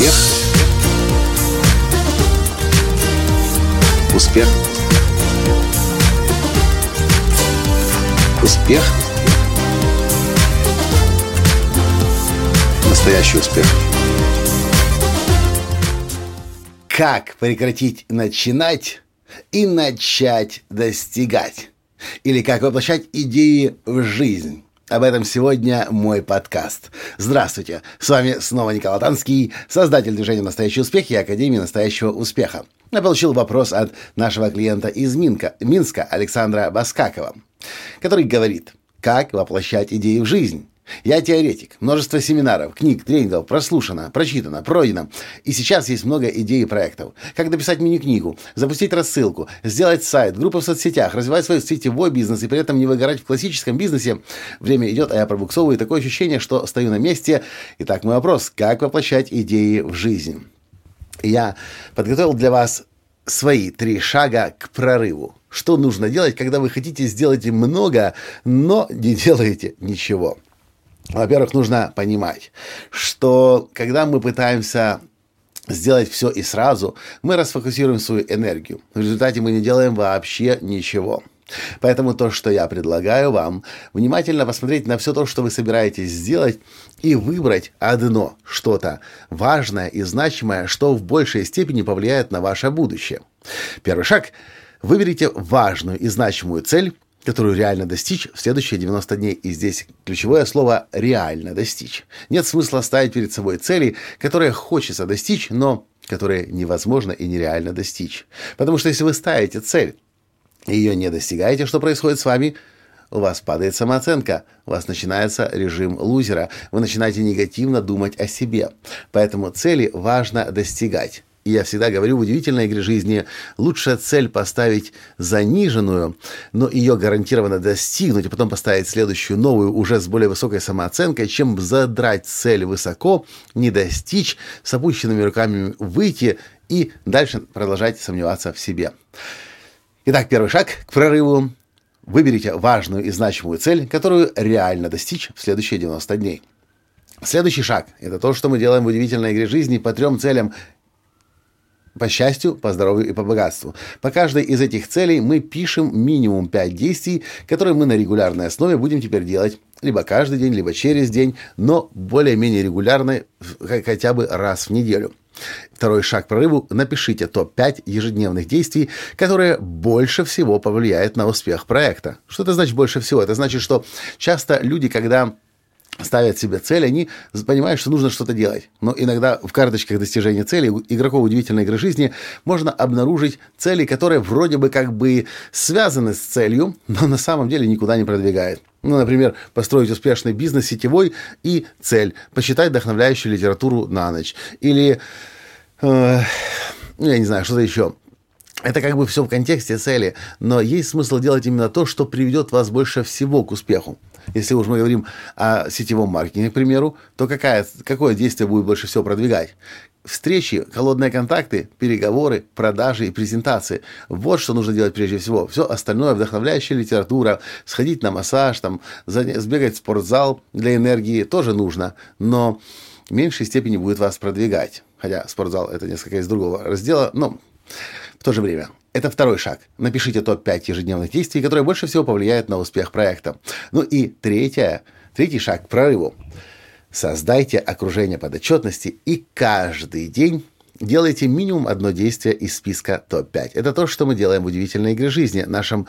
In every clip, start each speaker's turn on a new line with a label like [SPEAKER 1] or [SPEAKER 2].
[SPEAKER 1] Успех. Успех. Успех. Настоящий успех. Как прекратить начинать и начать достигать? Или как воплощать идеи в жизнь? Об этом сегодня мой подкаст. Здравствуйте, с вами снова Николай Танский, создатель движения «Настоящий успех» и Академии «Настоящего успеха». Я получил вопрос от нашего клиента из Минка, Минска Александра Баскакова, который говорит, как воплощать идеи в жизнь. Я теоретик. Множество семинаров, книг, тренингов прослушано, прочитано, пройдено. И сейчас есть много идей и проектов. Как написать мини-книгу, запустить рассылку, сделать сайт, группу в соцсетях, развивать свой сетевой бизнес и при этом не выгорать в классическом бизнесе. Время идет, а я пробуксовываю. Такое ощущение, что стою на месте. Итак, мой вопрос. Как воплощать идеи в жизнь? Я подготовил для вас свои три шага к прорыву. Что нужно делать, когда вы хотите сделать много, но не делаете ничего? Во-первых, нужно понимать, что когда мы пытаемся сделать все и сразу, мы расфокусируем свою энергию. В результате мы не делаем вообще ничего. Поэтому то, что я предлагаю вам, внимательно посмотреть на все то, что вы собираетесь сделать, и выбрать одно что-то важное и значимое, что в большей степени повлияет на ваше будущее. Первый шаг – выберите важную и значимую цель, которую реально достичь в следующие 90 дней. И здесь ключевое слово «реально достичь». Нет смысла ставить перед собой цели, которые хочется достичь, но которые невозможно и нереально достичь. Потому что если вы ставите цель, и ее не достигаете, что происходит с вами? У вас падает самооценка, у вас начинается режим лузера, вы начинаете негативно думать о себе. Поэтому цели важно достигать. И я всегда говорю в удивительной игре жизни, лучше цель поставить заниженную, но ее гарантированно достигнуть, а потом поставить следующую новую уже с более высокой самооценкой, чем задрать цель высоко, не достичь, с опущенными руками выйти и дальше продолжать сомневаться в себе. Итак, первый шаг к прорыву. Выберите важную и значимую цель, которую реально достичь в следующие 90 дней. Следующий шаг – это то, что мы делаем в удивительной игре жизни по трем целям по счастью, по здоровью и по богатству. По каждой из этих целей мы пишем минимум 5 действий, которые мы на регулярной основе будем теперь делать либо каждый день, либо через день, но более-менее регулярно, хотя бы раз в неделю. Второй шаг прорыву – напишите топ-5 ежедневных действий, которые больше всего повлияют на успех проекта. Что это значит больше всего? Это значит, что часто люди, когда ставят себе цель, они понимают, что нужно что-то делать. Но иногда в карточках достижения цели игроков удивительной игры жизни можно обнаружить цели, которые вроде бы как бы связаны с целью, но на самом деле никуда не продвигают. Ну, например, построить успешный бизнес сетевой и цель, почитать вдохновляющую литературу на ночь. Или, э, я не знаю, что-то еще. Это как бы все в контексте цели, но есть смысл делать именно то, что приведет вас больше всего к успеху. Если уж мы говорим о сетевом маркетинге, к примеру, то какая, какое действие будет больше всего продвигать? Встречи, холодные контакты, переговоры, продажи и презентации. Вот что нужно делать прежде всего. Все остальное, вдохновляющая литература, сходить на массаж, там, сбегать в спортзал для энергии тоже нужно, но в меньшей степени будет вас продвигать. Хотя спортзал это несколько из другого раздела, но в то же время. Это второй шаг. Напишите топ-5 ежедневных действий, которые больше всего повлияют на успех проекта. Ну и третье, третий шаг к прорыву. Создайте окружение подотчетности и каждый день делайте минимум одно действие из списка топ-5. Это то, что мы делаем в удивительной игре жизни, нашем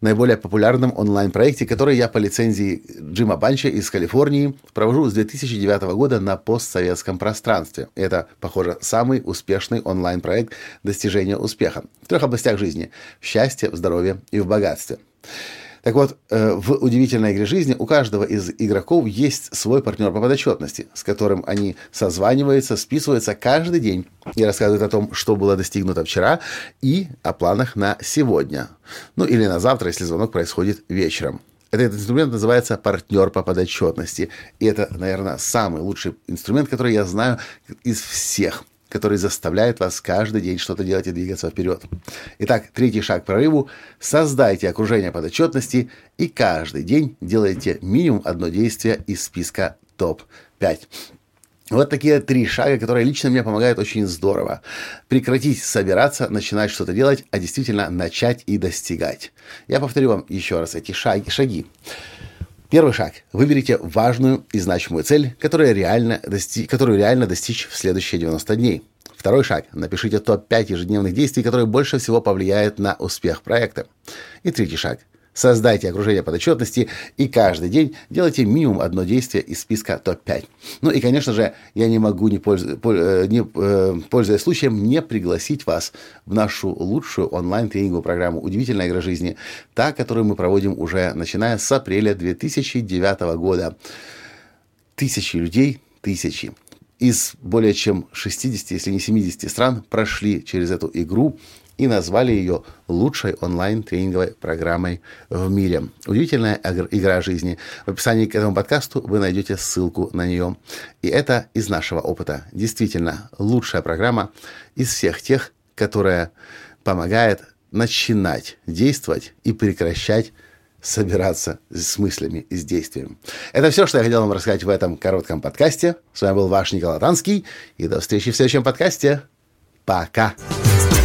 [SPEAKER 1] наиболее популярном онлайн-проекте, который я по лицензии Джима Банча из Калифорнии провожу с 2009 года на постсоветском пространстве. Это, похоже, самый успешный онлайн-проект достижения успеха в трех областях жизни – в счастье, в здоровье и в богатстве. Так вот, э, в удивительной игре жизни у каждого из игроков есть свой партнер по подотчетности, с которым они созваниваются, списываются каждый день и рассказывают о том, что было достигнуто вчера и о планах на сегодня. Ну или на завтра, если звонок происходит вечером. Этот инструмент называется партнер по подотчетности. И это, наверное, самый лучший инструмент, который я знаю из всех который заставляет вас каждый день что-то делать и двигаться вперед. Итак, третий шаг к прорыву – создайте окружение подотчетности и каждый день делайте минимум одно действие из списка топ-5. Вот такие три шага, которые лично мне помогают очень здорово. Прекратить собираться, начинать что-то делать, а действительно начать и достигать. Я повторю вам еще раз эти шаги. шаги. Первый шаг. Выберите важную и значимую цель, которую реально, дости... которую реально достичь в следующие 90 дней. Второй шаг. Напишите топ-5 ежедневных действий, которые больше всего повлияют на успех проекта. И третий шаг. Создайте окружение подотчетности и каждый день делайте минимум одно действие из списка топ-5. Ну и, конечно же, я не могу, не, пользу, э, не э, пользуясь случаем, не пригласить вас в нашу лучшую онлайн-тренинговую программу «Удивительная игра жизни», та, которую мы проводим уже начиная с апреля 2009 года. Тысячи людей, тысячи из более чем 60, если не 70 стран прошли через эту игру и назвали ее лучшей онлайн-тренинговой программой в мире. Удивительная игра жизни. В описании к этому подкасту вы найдете ссылку на нее. И это из нашего опыта. Действительно, лучшая программа из всех тех, которая помогает начинать действовать и прекращать собираться с мыслями и с действием. Это все, что я хотел вам рассказать в этом коротком подкасте. С вами был ваш Николай Танский. И до встречи в следующем подкасте. Пока.